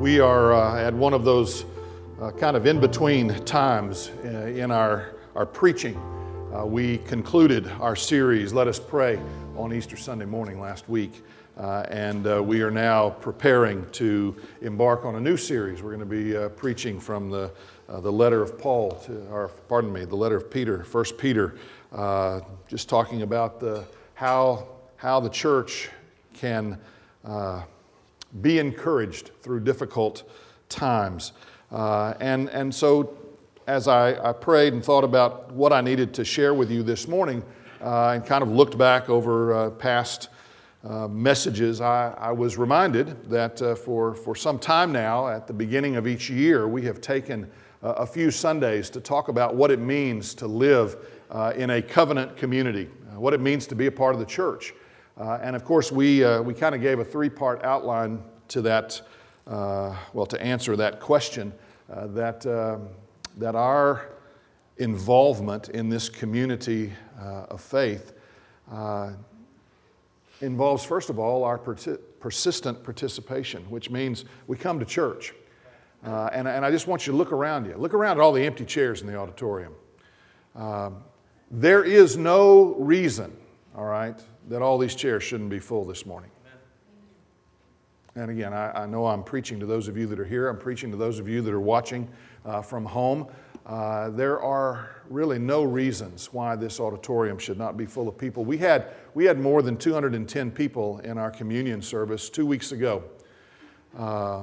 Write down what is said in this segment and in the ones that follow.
We are uh, at one of those uh, kind of in between times uh, in our, our preaching. Uh, we concluded our series, Let Us Pray, on Easter Sunday morning last week. Uh, and uh, we are now preparing to embark on a new series. We're going to be preaching from the, the letter of Paul, to, or pardon me, the letter of Peter, First Peter, just talking about the, how, how the church can be encouraged through difficult times. Uh, and, and so, as I, I, prayed and thought about what I needed to share with you this morning, uh, and kind of looked back over uh, past uh, messages, I, I, was reminded that uh, for, for some time now, at the beginning of each year, we have taken a few Sundays to talk about what it means to live uh, in a covenant community, what it means to be a part of the church. Uh, and of course, we, uh, we kind of gave a three part outline to that, uh, well, to answer that question uh, that, um, that our involvement in this community uh, of faith uh, involves, first of all, our persistent participation, which means we come to church. and, and I just want you to look around you. Look around at all the empty chairs in the auditorium. Um, there is no reason, all right, that all these chairs shouldn't be full this morning. And again, I, I, know I'm preaching to those of you that are here, I'm preaching to those of you that are watching uh, from home. Uh, there are really no reasons why this auditorium should not be full of people. We had, we had more than 210 people in our communion service two weeks ago. Uh,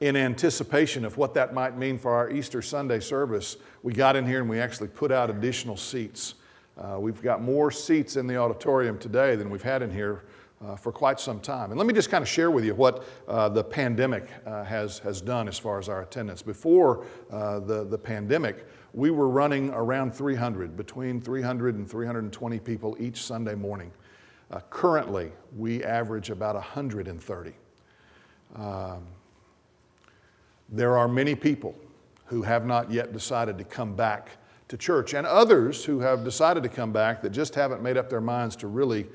in anticipation of what that might mean for our Easter Sunday service, we got in here and we actually put out additional seats. Uh, we've got more seats in the auditorium today than we've had in here uh, for quite some time. And let me just kind of share with you what uh, the pandemic uh, has, has done as far as our attendance. Before uh, the, the pandemic, we were running around 300, between 300 and 320 people each Sunday morning. Uh, currently, we average about 130. Um, there are many people who have not yet decided to come back to church, and others who have decided to come back that just haven't made up their minds to really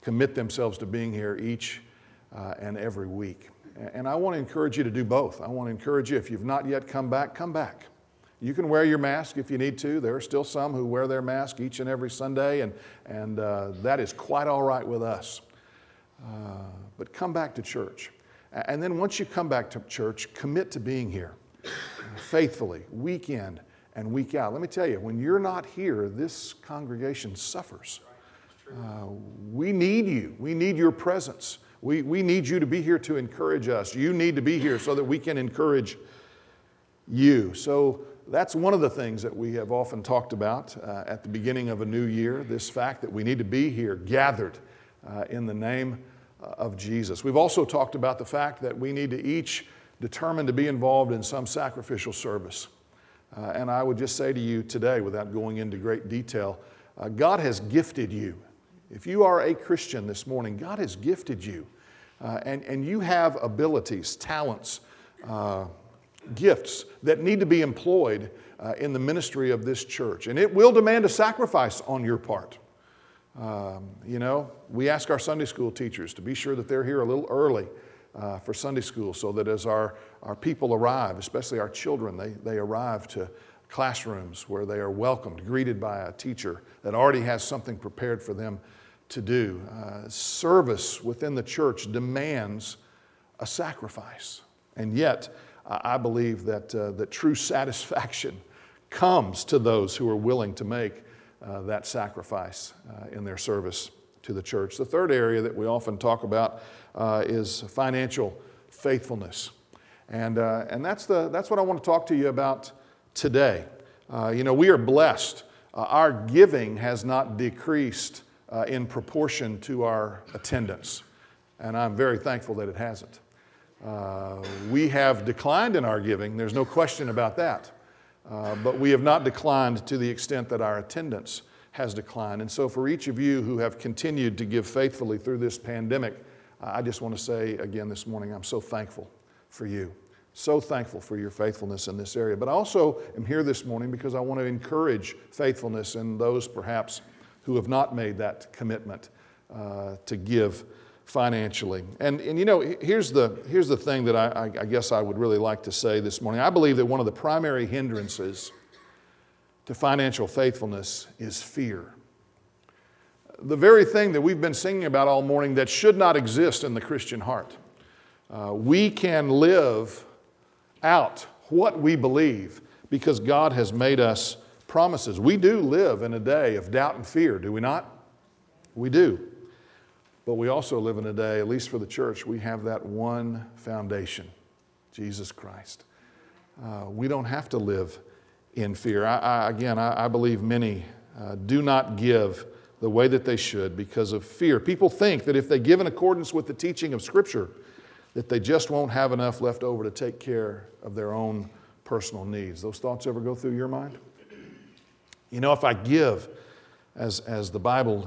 commit themselves to being here each uh, and every week. And I want to encourage you to do both. I want to encourage you, if you've not yet come back, come back. You can wear your mask if you need to. There are still some who wear their mask each and every Sunday, and, and uh, that is quite all right with us. Uh, but come back to church. And then once you come back to church, commit to being here faithfully, weekend and week out. Let me tell you, when you're not here, this congregation suffers. Uh, we need you. We need your presence. We, we need you to be here to encourage us. You need to be here so that we can encourage you. So that's one of the things that we have often talked about uh, at the beginning of a new year this fact that we need to be here gathered uh, in the name uh, of Jesus. We've also talked about the fact that we need to each determine to be involved in some sacrificial service. Uh, and I would just say to you today, without going into great detail, uh, God has gifted you. If you are a Christian this morning, God has gifted you. Uh, and, and you have abilities, talents, uh, gifts that need to be employed uh, in the ministry of this church. And it will demand a sacrifice on your part. Um, you know, we ask our Sunday school teachers to be sure that they're here a little early uh, for Sunday school so that as our, our people arrive, especially our children, they, they arrive to classrooms where they are welcomed, greeted by a teacher that already has something prepared for them to do. Uh, service within the church demands a sacrifice. And yet, I believe that, uh, that true satisfaction comes to those who are willing to make uh, that sacrifice uh, in their service to the church. The third area that we often talk about uh, is financial faithfulness. And, uh, and that's, the, that's what I want to talk to you about today. Uh, you know, we are blessed. Uh, our giving has not decreased uh, in proportion to our attendance, and I'm very thankful that it hasn't. Uh, we have declined in our giving, there's no question about that. but we have not declined to the extent that our attendance has declined. And so, for each of you who have continued to give faithfully through this pandemic, I just want to say again this morning, I'm so thankful for you. So thankful for your faithfulness in this area. But I also am here this morning because I want to encourage faithfulness in those perhaps who have not made that commitment uh, to give financially. And, and you know, here's the, here's the thing that I, I guess I would really like to say this morning. I believe that one of the primary hindrances to financial faithfulness is fear. The very thing that we've been singing about all morning that should not exist in the Christian heart. Uh, we can live out what we believe because God has made us promises. We do live in a day of doubt and fear, do we not? We do. But we also live in a day, at least for the church, we have that one foundation Jesus Christ. Uh, we don't have to live in fear. I, I, again, I, I, believe many uh, do not give the way that they should because of fear. People think that if they give in accordance with the teaching of Scripture, that they just won't have enough left over to take care of their own personal needs. Those thoughts ever go through your mind? You know, if I give as, as the Bible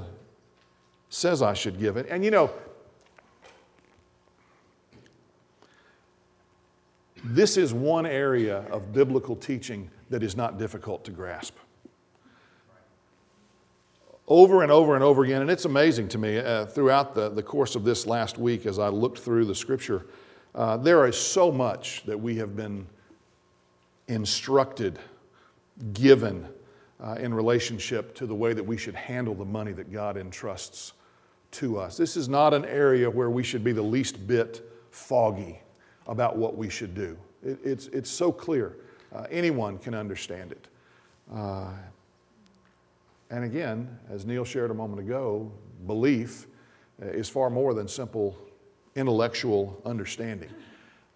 says I should give it, and you know, this is one area of biblical teaching that is not difficult to grasp. Over and over and over again, and it's amazing to me uh, throughout the, the course of this last week as I looked through the scripture, uh, there is so much that we have been instructed, given uh, in relationship to the way that we should handle the money that God entrusts to us. This is not an area where we should be the least bit foggy about what we should do. It, it's, it's so clear. Uh, anyone can understand it. Uh, and again, as Neil shared a moment ago, belief is far more than simple intellectual understanding.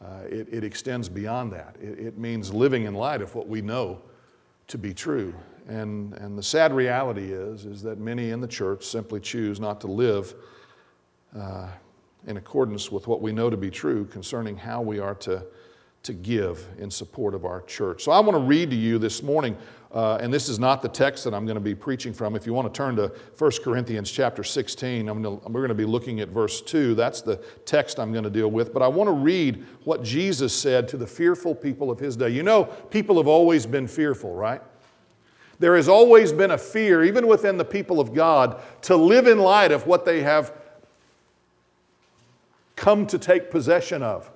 Uh, it, it, extends beyond that. It, it, means living in light of what we know to be true. And, and the sad reality is, is that many in the church simply choose not to live uh, in accordance with what we know to be true concerning how we are to, to give in support of our church. So I want to read to you this morning uh, and this is not the text that I'm going to be preaching from. If you want to turn to 1 Corinthians chapter 16, I'm going to, we're going to be looking at verse 2. That's the text I'm going to deal with. But I want to read what Jesus said to the fearful people of his day. You know, people have always been fearful, right? There has always been a fear, even within the people of God, to live in light of what they have come to take possession of.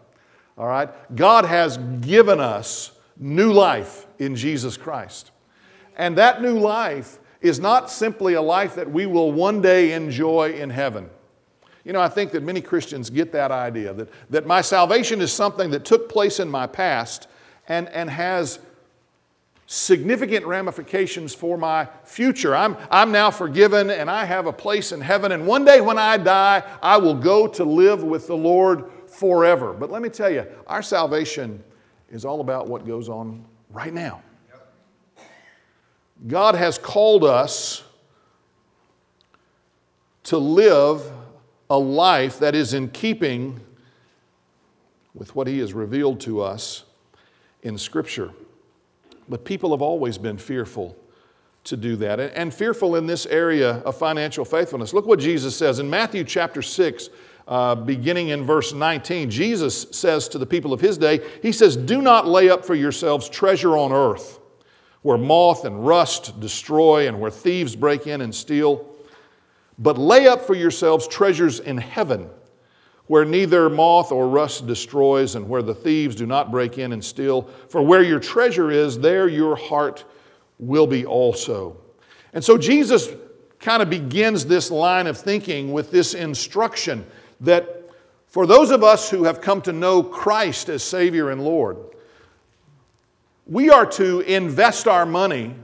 All right? God has given us new life in Jesus Christ. And that new life is not simply a life that we will one day enjoy in heaven. You know, I think that many Christians get that idea that, that my salvation is something that took place in my past and, and has significant ramifications for my future. I'm, I'm now forgiven and I have a place in heaven, and one day when I die, I will go to live with the Lord forever. But let me tell you, our salvation is all about what goes on right now. God has called us to live a life that is in keeping with what He has revealed to us in Scripture. But people have always been fearful to do that and fearful in this area of financial faithfulness. Look what Jesus says in Matthew chapter 6, uh, beginning in verse 19. Jesus says to the people of His day, He says, Do not lay up for yourselves treasure on earth where moth and rust destroy and where thieves break in and steal. But lay up for yourselves treasures in heaven, where neither moth or rust destroys and where the thieves do not break in and steal. For where your treasure is, there your heart will be also. And so Jesus kind of begins this line of thinking with this instruction that for those of us who have come to know Christ as Savior and Lord, we are to invest our money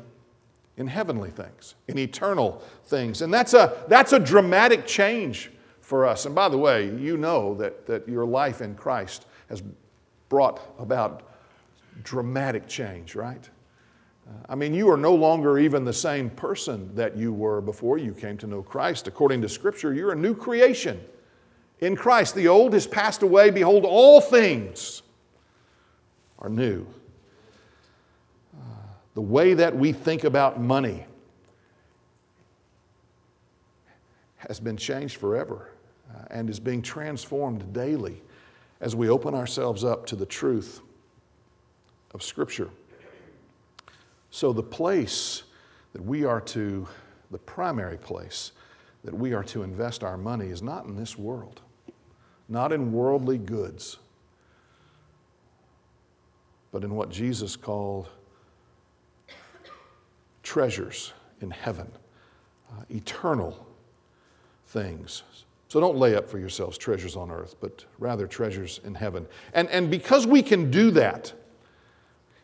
in heavenly things, in eternal things. And that's a, that's a dramatic change for us. And by the way, you know that, that your life in Christ has brought about dramatic change, right? I mean, you are no longer even the same person that you were before you came to know Christ. According to Scripture, you're a new creation in Christ. The old has passed away. Behold, all things are new the way that we think about money has been changed forever uh, and is being transformed daily as we open ourselves up to the truth of Scripture. So, the place that we are to, the primary place that we are to invest our money is not in this world. Not in worldly goods, but in what Jesus called treasures in heaven, uh, eternal things. So don't lay up for yourselves treasures on earth, but rather treasures in heaven. And, and because we can do that,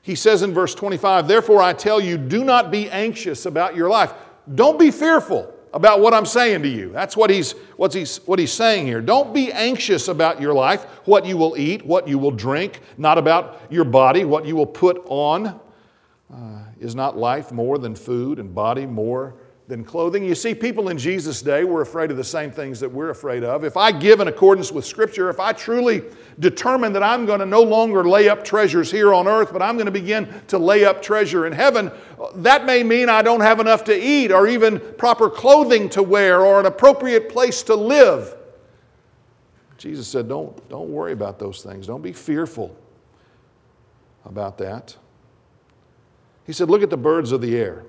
he says in verse 25, Therefore I tell you, do not be anxious about your life. Don't be fearful about what I'm saying to you. That's what he's, what he's, what he's saying here. Don't be anxious about your life, what you will eat, what you will drink, not about your body, what you will put on. Uh, is not life more than food and body more than clothing? You see, people in Jesus' day were afraid of the same things that we're afraid of. If I give in accordance with Scripture, if I truly determine that I'm going to no longer lay up treasures here on earth, but I'm going to begin to lay up treasure in heaven, that may mean I don't have enough to eat or even proper clothing to wear or an appropriate place to live. Jesus said, Don't, don't worry about those things. Don't be fearful about that. He said, Look at the birds of the air.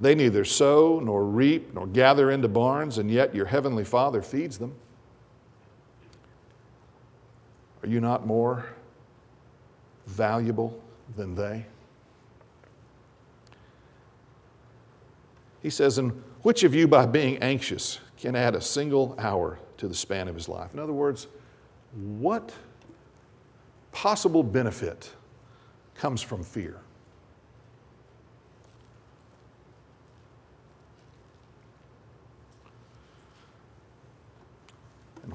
They neither sow nor reap nor gather into barns, and yet your heavenly Father feeds them. Are you not more valuable than they? He says, And which of you, by being anxious, can add a single hour to the span of his life? In other words, what possible benefit comes from fear?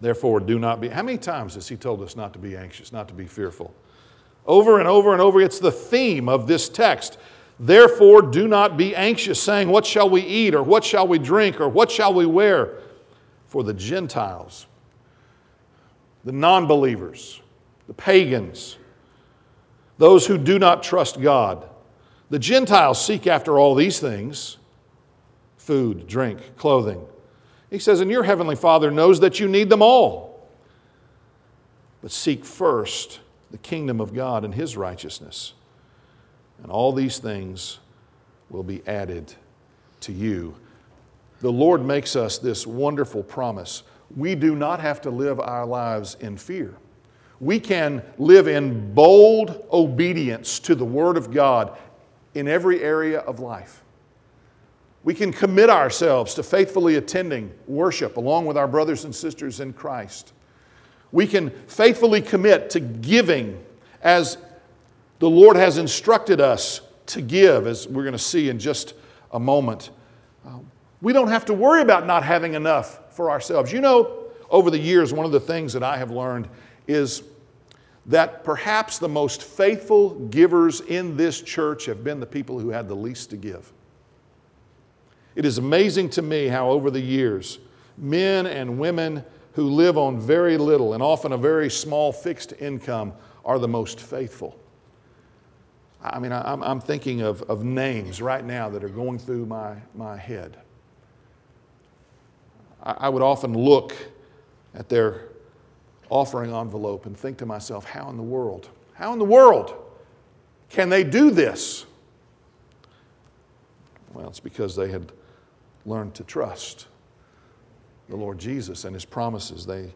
Therefore, do not be. How many times has he told us not to be anxious, not to be fearful? Over and over and over, it's the theme of this text. Therefore, do not be anxious, saying, What shall we eat, or what shall we drink, or what shall we wear? For the Gentiles, the non believers, the pagans, those who do not trust God, the Gentiles seek after all these things food, drink, clothing. He says, And your heavenly Father knows that you need them all. But seek first the kingdom of God and his righteousness, and all these things will be added to you. The Lord makes us this wonderful promise. We do not have to live our lives in fear. We can live in bold obedience to the Word of God in every area of life. We can commit ourselves to faithfully attending worship along with our brothers and sisters in Christ. We can faithfully commit to giving as the Lord has instructed us to give, as we're going to see in just a moment. Uh, we don't have to worry about not having enough for ourselves. You know, over the years, one of the things that I have learned is that perhaps the most faithful givers in this church have been the people who had the least to give. It is amazing to me how, over the years, men and women who live on very little and often a very small fixed income are the most faithful. I mean, I'm, I'm thinking of, of names right now that are going through my, my head. I, I would often look at their offering envelope and think to myself, how in the world, how in the world can they do this? Well, it's because they had learned to trust the Lord Jesus and his promises. They,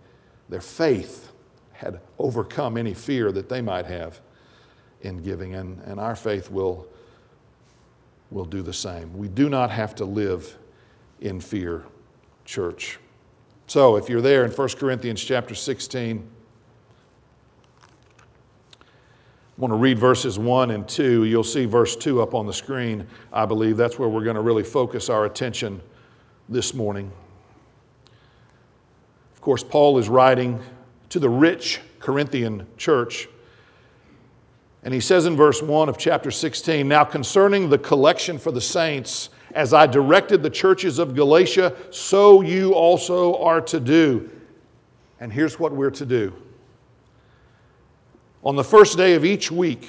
their faith had overcome any fear that they might have in giving, and, and our faith will, will do the same. We do not have to live in fear, church. So if you're there in 1 Corinthians chapter 16, I want to read verses 1 and 2. You'll see verse 2 up on the screen, I believe. That's where we're going to really focus our attention this morning. Of course, Paul is writing to the rich Corinthian church. And he says in verse 1 of chapter 16 Now concerning the collection for the saints, as I directed the churches of Galatia, so you also are to do. And here's what we're to do. On the first day of each week,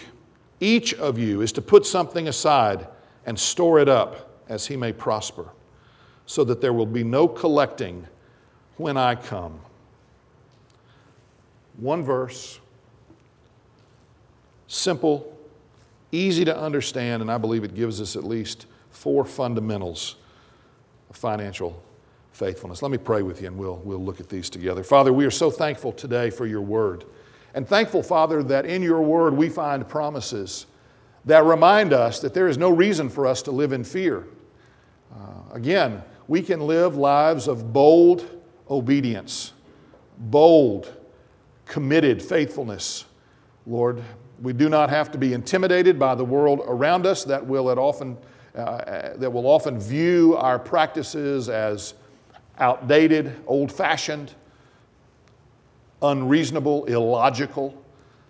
each of you is to put something aside and store it up as he may prosper, so that there will be no collecting when I come. One verse, simple, easy to understand, and I believe it gives us at least four fundamentals of financial faithfulness. Let me pray with you and we'll, we'll look at these together. Father, we are so thankful today for your word. And thankful, Father, that in your word we find promises that remind us that there is no reason for us to live in fear. Uh, again, we can live lives of bold obedience, bold, committed faithfulness. Lord, we do not have to be intimidated by the world around us that will, often, uh, that will often view our practices as outdated, old fashioned, unreasonable, illogical.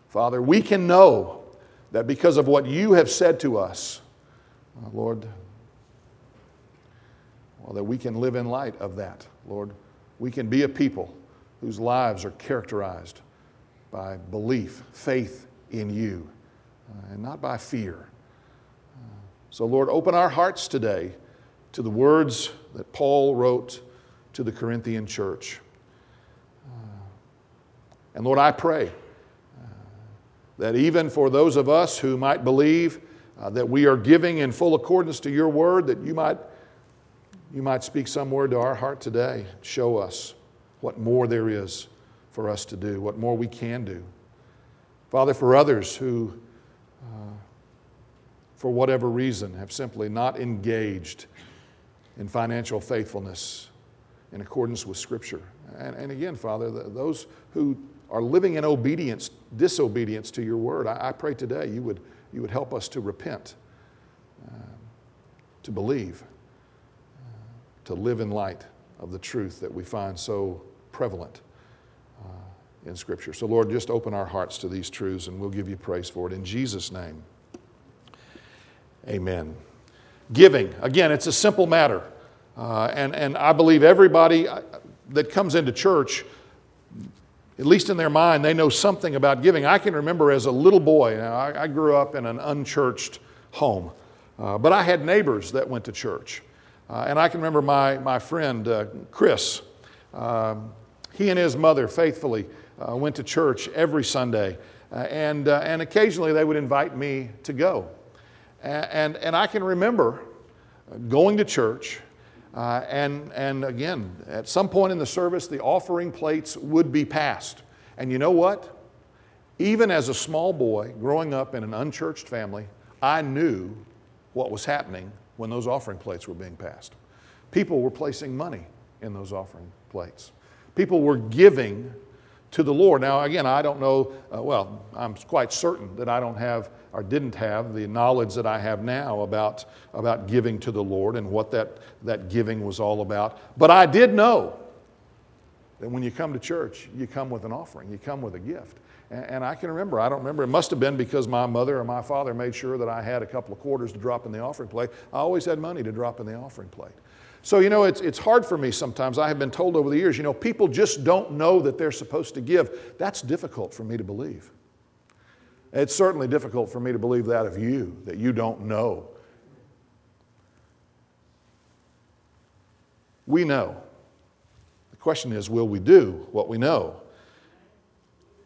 Father, we can know that because of what you have said to us, uh, Lord, well, that we can live in light of that, Lord. We can be a people whose lives are characterized by belief, faith in you, uh, and not by fear. Uh, so, Lord, open our hearts today to the words that Paul wrote to the Corinthian church. And Lord, I pray uh, that even for those of us who might believe uh, that we are giving in full accordance to your word, that you might, you might speak some word to our heart today. Show us what more there is for us to do, what more we can do. Father, for others who, uh, for whatever reason, have simply not engaged in financial faithfulness, in accordance with Scripture. And, and again, Father, the, those who are living in obedience, disobedience to your word, I, I pray today you would, you would help us to repent, uh, to believe, uh, to live in light of the truth that we find so prevalent uh, in Scripture. So, Lord, just open our hearts to these truths and we'll give you praise for it. In Jesus' name, amen. Giving, again, it's a simple matter. Uh, and, and I believe everybody uh, that comes into church, at least in their mind, they know something about giving. I can remember as a little boy, I, I grew up in an unchurched home, uh, but I had neighbors that went to church. Uh, and I can remember my, my friend uh, Chris. Um, he and his mother faithfully uh, went to church every Sunday, and, and occasionally they would invite me to go. And, and, and I can remember going to church uh, and, and again, at some point in the service, the offering plates would be passed. And you know what? Even as a small boy growing up in an unchurched family, I knew what was happening when those offering plates were being passed. People were placing money in those offering plates, people were giving to the Lord. Now, again, I don't know, uh, well, I'm quite certain that I don't have or didn't have the knowledge that I have now about, about giving to the Lord and what that, that giving was all about. But I did know that when you come to church, you come with an offering, you come with a gift. And, and I can remember, I don't remember, it must have been because my mother or my father made sure that I had a couple of quarters to drop in the offering plate. I always had money to drop in the offering plate. So, you know, it's, it's hard for me sometimes. I have been told over the years, you know, people just don't know that they're supposed to give. That's difficult for me to believe. It's certainly difficult for me to believe that of you, that you don't know. We know. The question is will we do what we know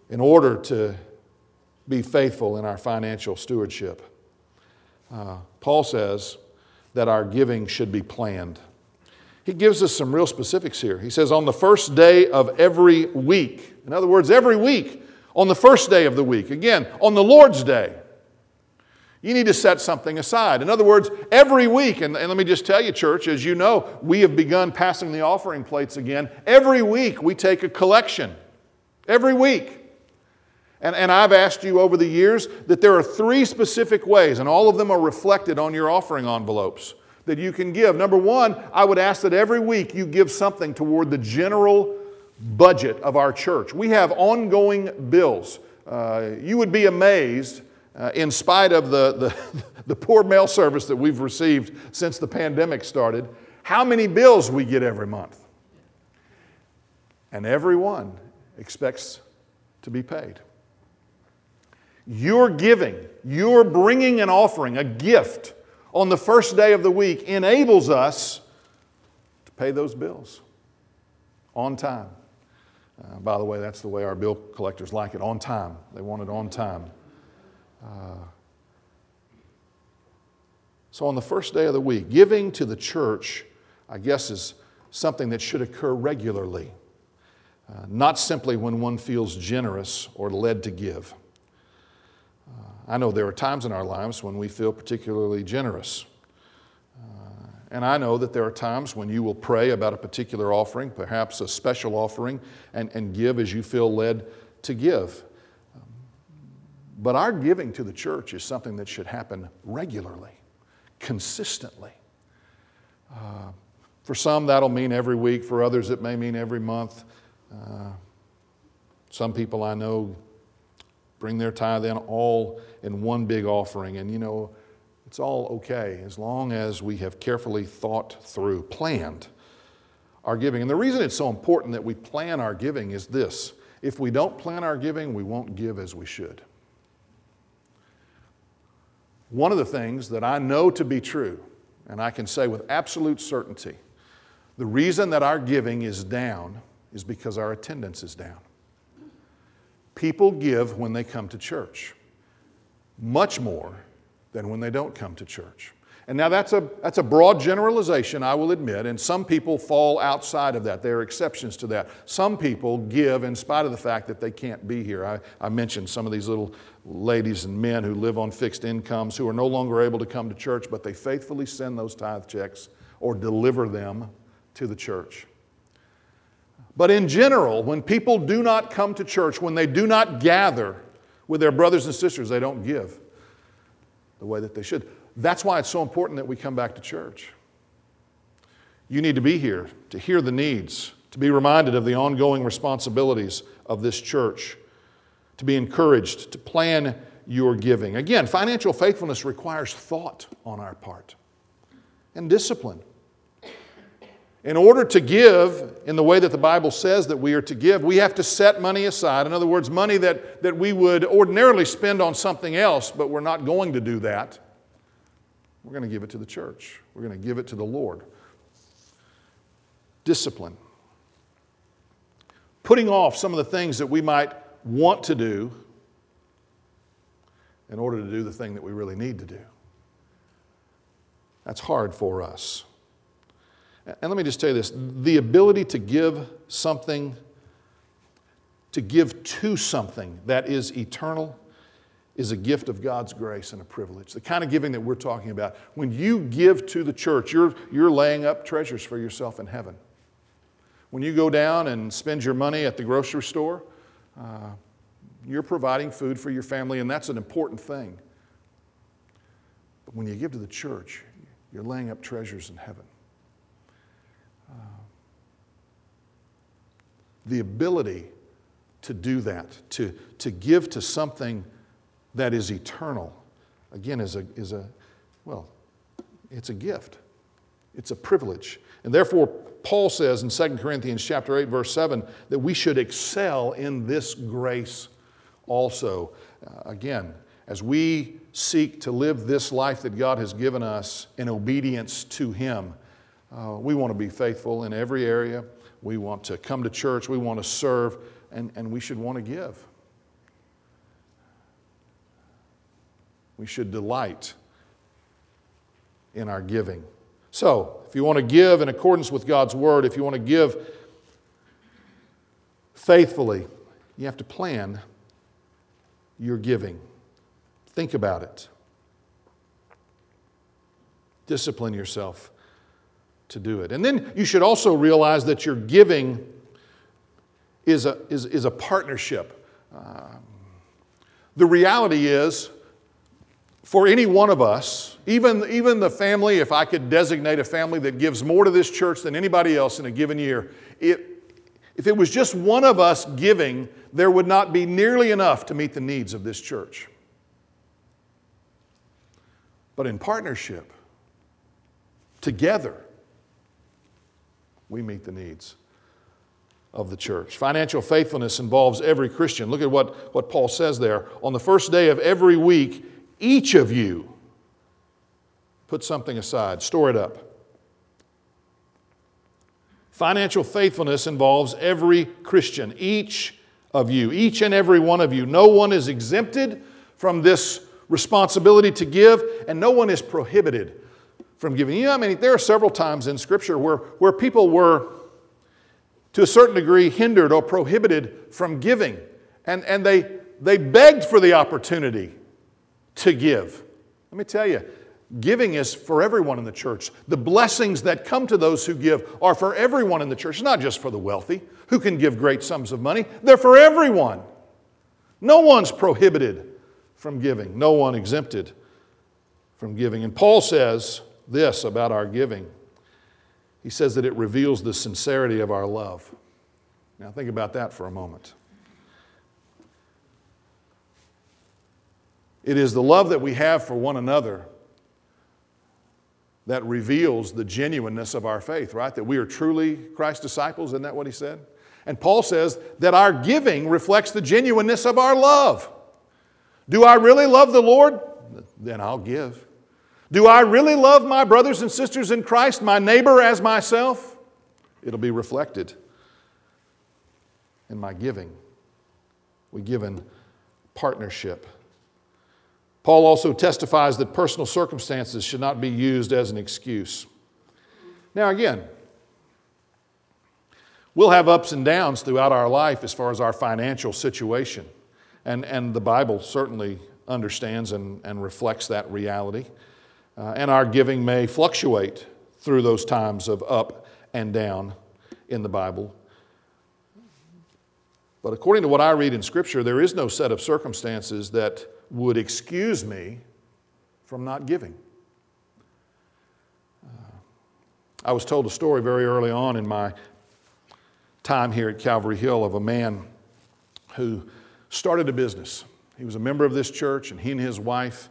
in order to be faithful in our financial stewardship? Uh, Paul says that our giving should be planned. He gives us some real specifics here. He says, on the first day of every week, in other words, every week, on the first day of the week. Again, on the Lord's day. You need to set something aside. In other words, every week, and, and, let me just tell you, church, as you know, we have begun passing the offering plates again. Every week we take a collection. Every week. And, and I've asked you over the years that there are three specific ways, and all of them are reflected on your offering envelopes that you can give. Number one, I would ask that every week you give something toward the general budget of our church. We have ongoing bills. Uh, you would be amazed, uh, in spite of the, the, the poor mail service that we've received since the pandemic started, how many bills we get every month. And every one expects to be paid. Your giving, your bringing an offering, a gift on the first day of the week enables us to pay those bills on time. Uh, by the way, that's the way our bill collectors like it on time. They want it on time. Uh, so, on the first day of the week, giving to the church, I guess, is something that should occur regularly, uh, not simply when one feels generous or led to give. I know there are times in our lives when we feel particularly generous. Uh, and I know that there are times when you will pray about a particular offering, perhaps a special offering, and, and give as you feel led to give. But our giving to the church is something that should happen regularly, consistently. Uh, for some, that'll mean every week. For others, it may mean every month. Uh, some people I know bring their tithe in all in one big offering. And you know, it's all okay as long as we have carefully thought through, planned our giving. And the reason it's so important that we plan our giving is this if we don't plan our giving, we won't give as we should. One of the things that I know to be true, and I can say with absolute certainty, the reason that our giving is down is because our attendance is down. People give when they come to church, much more than when they don't come to church. And now that's a, that's a broad generalization, I will admit, and some people fall outside of that. There are exceptions to that. Some people give in spite of the fact that they can't be here. I, I mentioned some of these little ladies and men who live on fixed incomes who are no longer able to come to church, but they faithfully send those tithe checks or deliver them to the church. But in general, when people do not come to church, when they do not gather with their brothers and sisters, they don't give the way that they should. That's why it's so important that we come back to church. You need to be here to hear the needs, to be reminded of the ongoing responsibilities of this church, to be encouraged, to plan your giving. Again, financial faithfulness requires thought on our part and discipline. In order to give in the way that the Bible says that we are to give, we have to set money aside. In other words, money that, that we would ordinarily spend on something else, but we're not going to do that. We're going to give it to the church, we're going to give it to the Lord. Discipline. Putting off some of the things that we might want to do in order to do the thing that we really need to do. That's hard for us. And let me just tell you this the ability to give something, to give to something that is eternal is a gift of God's grace and a privilege. The kind of giving that we're talking about. When you give to the church, you're, you're laying up treasures for yourself in heaven. When you go down and spend your money at the grocery store, uh, you're providing food for your family, and that's an important thing. But when you give to the church, you're laying up treasures in heaven. The ability to do that, to, to give to something that is eternal, again, is a, is a, well, it's a gift. It's a privilege. And therefore, Paul says in 2 Corinthians chapter 8, verse 7, that we should excel in this grace also. Uh, again, as we seek to live this life that God has given us in obedience to Him, uh, we want to be faithful in every area. We want to come to church. We want to serve, and, and we should want to give. We should delight in our giving. So, if you want to give in accordance with God's word, if you want to give faithfully, you have to plan your giving. Think about it. Discipline yourself to do it. And then you should also realize that your giving is a, is, is a partnership. The reality is, for any one of us, even, even the family, if I could designate a family that gives more to this church than anybody else in a given year, it, if it was just one of us giving, there would not be nearly enough to meet the needs of this church. But in partnership, together, we meet the needs of the church. Financial faithfulness involves every Christian. Look at what, what Paul says there. On the first day of every week, each of you put something aside, store it up. Financial faithfulness involves every Christian, each of you, each and every one of you. No one is exempted from this responsibility to give, and no one is prohibited from giving. You know, I mean, there are several times in Scripture where, where people were, to a certain degree, hindered or prohibited from giving, and, and they, they begged for the opportunity to give. Let me tell you, giving is for everyone in the church. The blessings that come to those who give are for everyone in the church, not just for the wealthy who can give great sums of money, they're for everyone. No one's prohibited from giving, no one exempted from giving. And Paul says this about our giving he says that it reveals the sincerity of our love. Now, think about that for a moment. It is the love that we have for one another that reveals the genuineness of our faith, right? That we are truly Christ's disciples. Isn't that what he said? And Paul says that our giving reflects the genuineness of our love. Do I really love the Lord? Then I'll give. Do I really love my brothers and sisters in Christ, my neighbor as myself? It'll be reflected in my giving. We give in partnership. Paul also testifies that personal circumstances should not be used as an excuse. Now, again, we'll have ups and downs throughout our life as far as our financial situation. And, and the Bible certainly understands and, and reflects that reality. Uh, and our giving may fluctuate through those times of up and down in the Bible. But according to what I read in Scripture, there is no set of circumstances that would excuse me from not giving. Uh, I was told a story very early on in my time here at Calvary Hill of a man who started a business. He was a member of this church, and he and his wife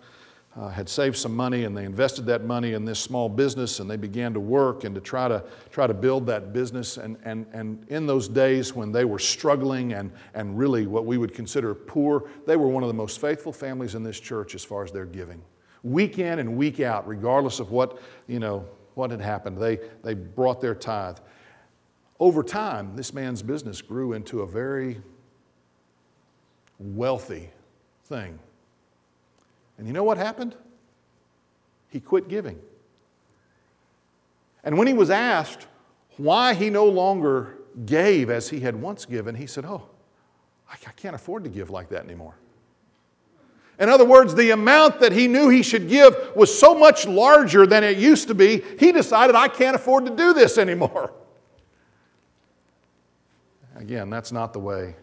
uh, had saved some money and they invested that money in this small business and they began to work and to try to try to build that business. And, and, and in those days when they were struggling and, and really what we would consider poor they were one of the most faithful families in this church as far as their giving. Week in and week out regardless of what you know what had happened they, they brought their tithe. Over time this man's business grew into a very wealthy thing and you know what happened? He quit giving. And when he was asked why he no longer gave as he had once given, he said, Oh, I can't afford to give like that anymore. In other words, the amount that he knew he should give was so much larger than it used to be, he decided, I can't afford to do this anymore. Again, that's not the way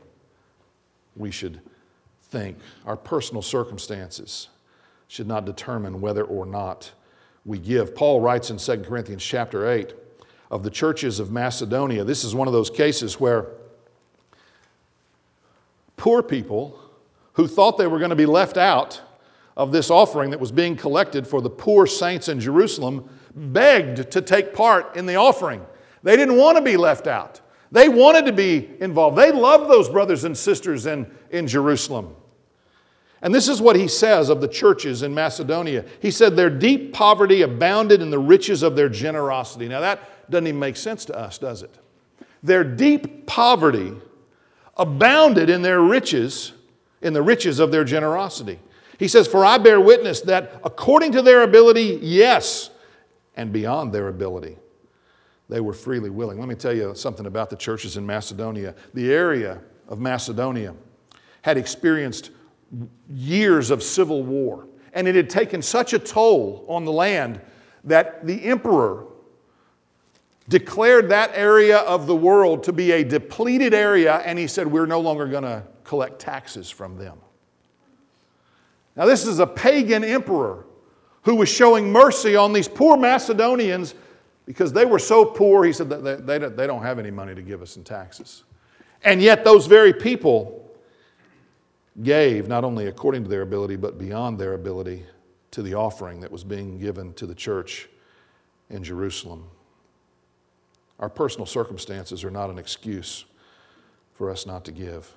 we should think. Our personal circumstances should not determine whether or not we give. Paul writes in 2 Corinthians chapter 8 of the churches of Macedonia. This is one of those cases where poor people who thought they were going to be left out of this offering that was being collected for the poor saints in Jerusalem begged to take part in the offering. They didn't want to be left out. They wanted to be involved. They loved those brothers and sisters in, in Jerusalem. And this is what he says of the churches in Macedonia. He said, Their deep poverty abounded in the riches of their generosity. Now, that doesn't even make sense to us, does it? Their deep poverty abounded in their riches, in the riches of their generosity. He says, For I bear witness that according to their ability, yes, and beyond their ability, they were freely willing. Let me tell you something about the churches in Macedonia. The area of Macedonia had experienced years of civil war. And it had taken such a toll on the land that the emperor declared that area of the world to be a depleted area, and he said, We're no longer going to collect taxes from them. Now, this is a pagan emperor who was showing mercy on these poor Macedonians because they were so poor, he said they, they don't have any money to give us in taxes. And yet, those very people gave, not only according to their ability, but beyond their ability, to the offering that was being given to the church in Jerusalem. Our personal circumstances are not an excuse for us not to give.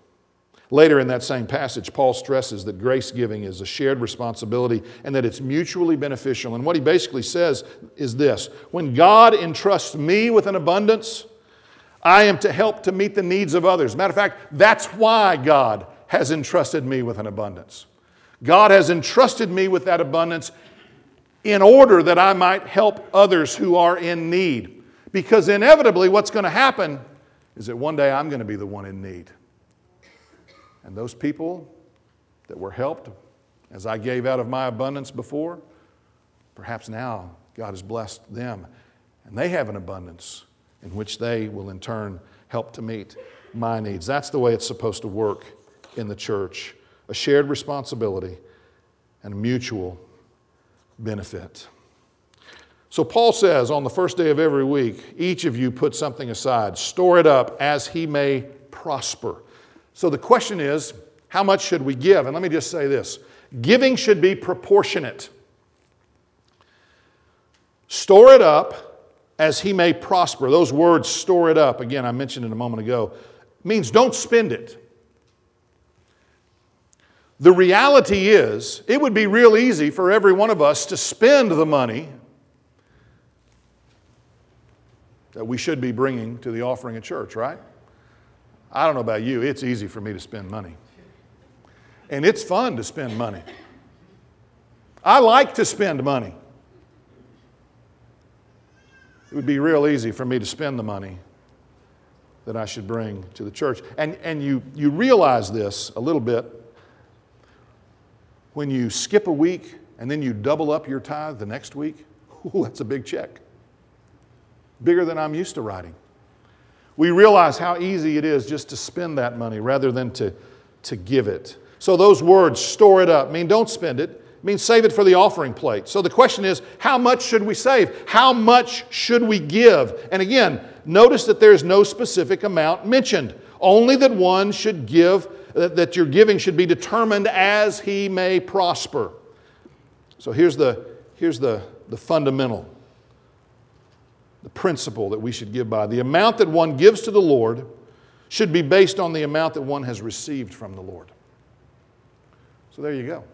Later in that same passage, Paul stresses that grace giving is a shared responsibility and that it's mutually beneficial. And what he basically says is this when God entrusts me with an abundance, I am to help to meet the needs of others. Matter of fact, that's why God has entrusted me with an abundance. God has entrusted me with that abundance in order that I might help others who are in need. Because inevitably, what's going to happen is that one day I'm going to be the one in need. And those people that were helped as I gave out of my abundance before, perhaps now God has blessed them and they have an abundance in which they will in turn help to meet my needs. That's the way it's supposed to work in the church a shared responsibility and mutual benefit. So Paul says on the first day of every week, each of you put something aside, store it up as he may prosper. So the question is, how much should we give? And let me just say this giving should be proportionate. Store it up as he may prosper. Those words, store it up, again, I mentioned it a moment ago, means don't spend it. The reality is, it would be real easy for every one of us to spend the money that we should be bringing to the offering at church, right? I don't know about you, it's easy for me to spend money. And it's fun to spend money. I like to spend money. It would be real easy for me to spend the money that I should bring to the church. And, and you, you realize this a little bit when you skip a week and then you double up your tithe the next week. Ooh, that's a big check. Bigger than I'm used to writing we realize how easy it is just to spend that money rather than to, to give it. So those words, store it up, mean don't spend it. mean save it for the offering plate. So the question is, how much should we save? How much should we give? And again, notice that there's no specific amount mentioned. Only that one should give, that your giving should be determined as he may prosper. So here's the, here's the, the fundamental the principle that we should give by. The amount that one gives to the Lord should be based on the amount that one has received from the Lord. So there you go.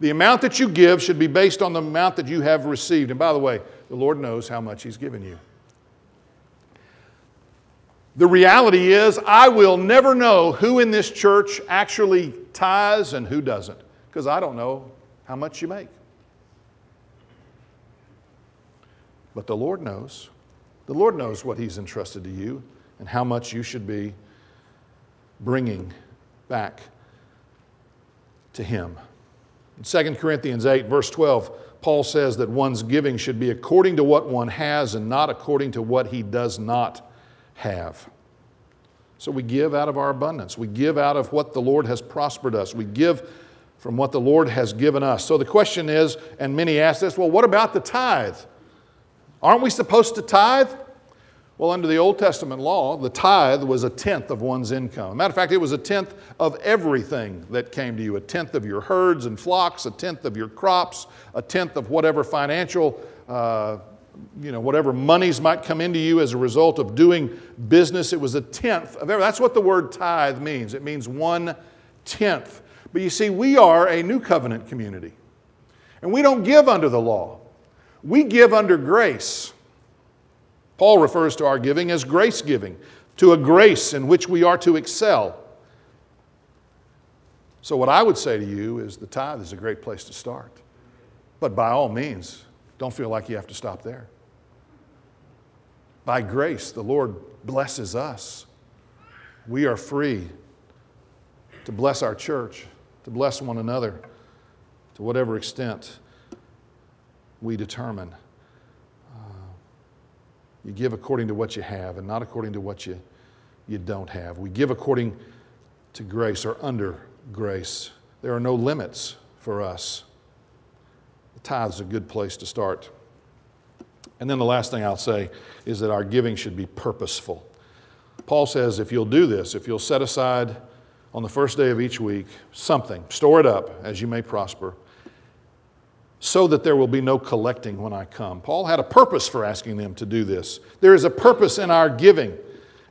The amount that you give should be based on the amount that you have received. And by the way, the Lord knows how much He's given you. The reality is, I will never know who in this church actually tithes and who doesn't, because I don't know how much you make. But the Lord knows. The Lord knows what He's entrusted to you and how much you should be bringing back to Him. In 2 Corinthians 8, verse 12, Paul says that one's giving should be according to what one has and not according to what he does not have. So we give out of our abundance. We give out of what the Lord has prospered us. We give from what the Lord has given us. So the question is, and many ask this, well, what about the tithe? Aren't we supposed to tithe? Well, under the Old Testament law, the tithe was a tenth of one's income. matter of fact, it was a tenth of everything that came to you a tenth of your herds and flocks, a tenth of your crops, a tenth of whatever financial, uh, you know, whatever monies might come into you as a result of doing business. It was a tenth of everything. That's what the word tithe means. It means one tenth. But you see, we are a new covenant community, and we don't give under the law. We give under grace. Paul refers to our giving as grace giving, to a grace in which we are to excel. So, what I would say to you is the tithe is a great place to start. But by all means, don't feel like you have to stop there. By grace, the Lord blesses us. We are free to bless our church, to bless one another to whatever extent we determine. Uh, you give according to what you have and not according to what you, you don't have. We give according to grace or under grace. There are no limits for us. The tithe is a good place to start. And then the last thing I'll say is that our giving should be purposeful. Paul says if you'll do this, if you'll set aside on the first day of each week something, store it up as you may prosper so that there will be no collecting when I come. Paul had a purpose for asking them to do this. There is a purpose in our giving.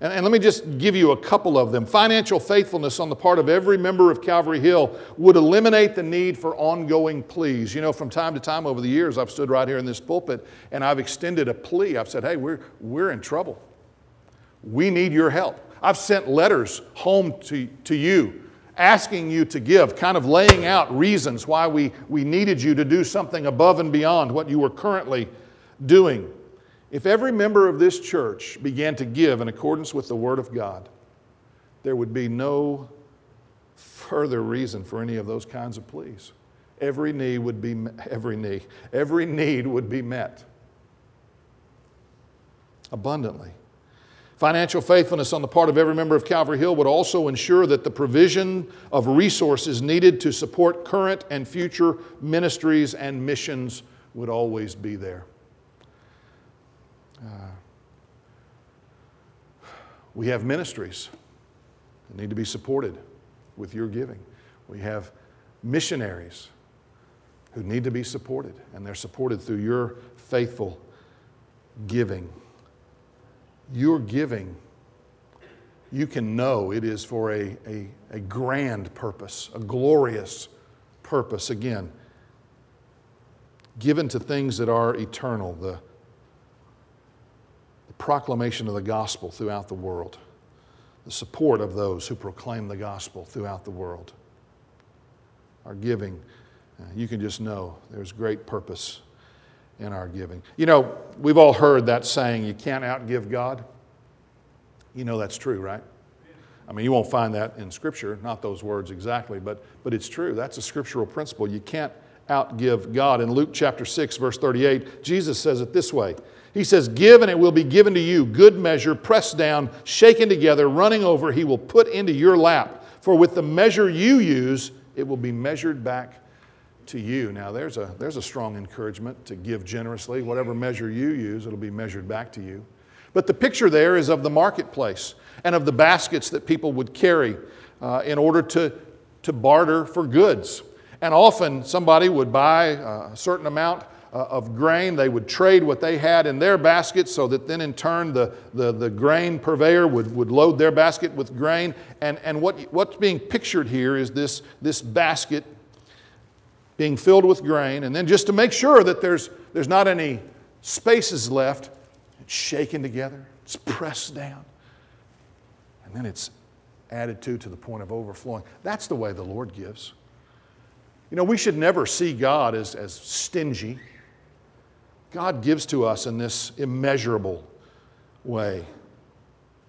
And, and, let me just give you a couple of them. Financial faithfulness on the part of every member of Calvary Hill would eliminate the need for ongoing pleas. You know, from time to time over the years, I've stood right here in this pulpit and I've extended a plea. I've said, hey, we're, we're in trouble. We need your help. I've sent letters home to, to you asking you to give, kind of laying out reasons why we, we needed you to do something above and beyond what you were currently doing. If every member of this church began to give in accordance with the Word of God, there would be no further reason for any of those kinds of pleas. Every need would be every need, every need would be met abundantly. Financial faithfulness on the part of every member of Calvary Hill would also ensure that the provision of resources needed to support current and future ministries and missions would always be there. We have ministries that need to be supported with your giving. We have missionaries who need to be supported, and they're supported through your faithful giving. Your giving, you can know it is for a, a, a grand purpose, a glorious purpose. Again, given to things that are eternal, the proclamation of the gospel throughout the world, the support of those who proclaim the gospel throughout the world. Our giving, uh, you can just know there's great purpose in our giving. You know, we've all heard that saying, you can't outgive God. You know that's true, right? I mean, you won't find that in Scripture, not those words exactly, but, but it's true. That's a scriptural principle. You can't outgive God. In Luke chapter 6, verse 38, Jesus says it this way he says, Give and it will be given to you, good measure, pressed down, shaken together, running over, he will put into your lap. For with the measure you use, it will be measured back to you. Now, there's a, there's a strong encouragement to give generously. Whatever measure you use, it'll be measured back to you. But the picture there is of the marketplace and of the baskets that people would carry uh, in order to, to barter for goods. And often somebody would buy a certain amount uh, of grain. They would trade what they had in their basket so that then in turn the, the, the grain purveyor would, would load their basket with grain. And, and what, what's being pictured here is this, this basket being filled with grain. And then just to make sure that there's, there's not any spaces left, it's shaken together, it's pressed down, and then it's added to to the point of overflowing. That's the way the Lord gives. You know, we should never see God as, as stingy. God gives to us in this immeasurable way.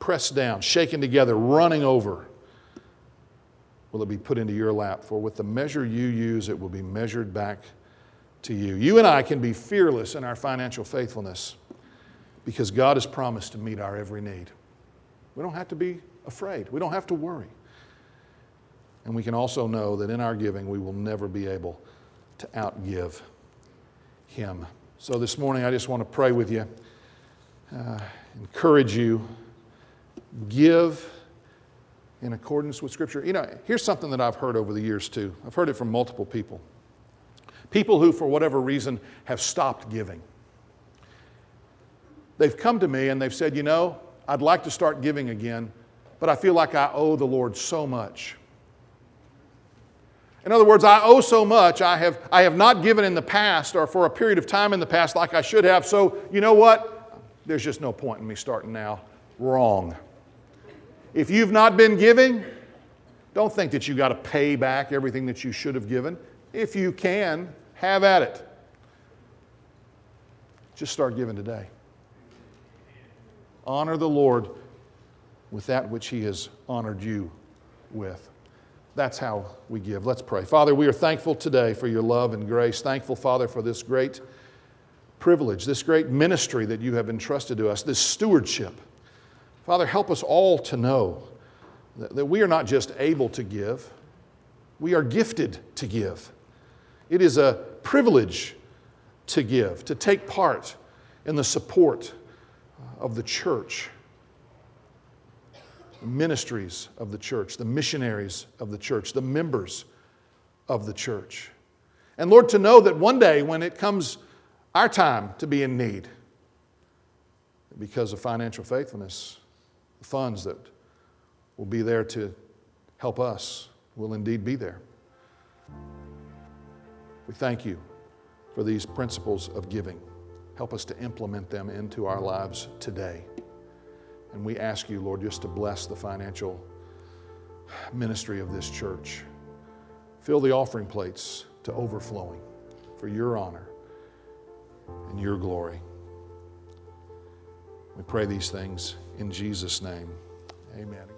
Pressed down, shaken together, running over. Will it be put into your lap? For with the measure you use, it will be measured back to you. You and I can be fearless in our financial faithfulness because God has promised to meet our every need. We don't have to be afraid, we don't have to worry. And we can also know that in our giving, we will never be able to outgive Him. So this morning, I just want to pray with you, uh, encourage you, give in accordance with Scripture. You know, here's something that I've heard over the years too. I've heard it from multiple people. People who, for whatever reason, have stopped giving. They've come to me and they've said, You know, I'd like to start giving again, but I feel like I owe the Lord so much. In other words, I owe so much, I have, I have not given in the past or for a period of time in the past like I should have. So, you know what? There's just no point in me starting now. Wrong. If you've not been giving, don't think that you got to pay back everything that you should have given. If you can, have at it. Just start giving today. Honor the Lord with that which He has honored you with. That's how we give. Let's pray. Father, we are thankful today for your love and grace. Thankful, Father, for this great privilege, this great ministry that you have entrusted to us, this stewardship. Father, help us all to know that, we are not just able to give, we are gifted to give. It is a privilege to give, to take part in the support of the church ministries of the church, the missionaries of the church, the members of the church. And Lord, to know that one day when it comes our time to be in need, because of financial faithfulness, the funds that will be there to help us will indeed be there. We thank you for these principles of giving. Help us to implement them into our lives today. And we ask you, Lord, just to bless the financial ministry of this church. Fill the offering plates to overflowing for your honor and your glory. We pray these things in Jesus' name. Amen.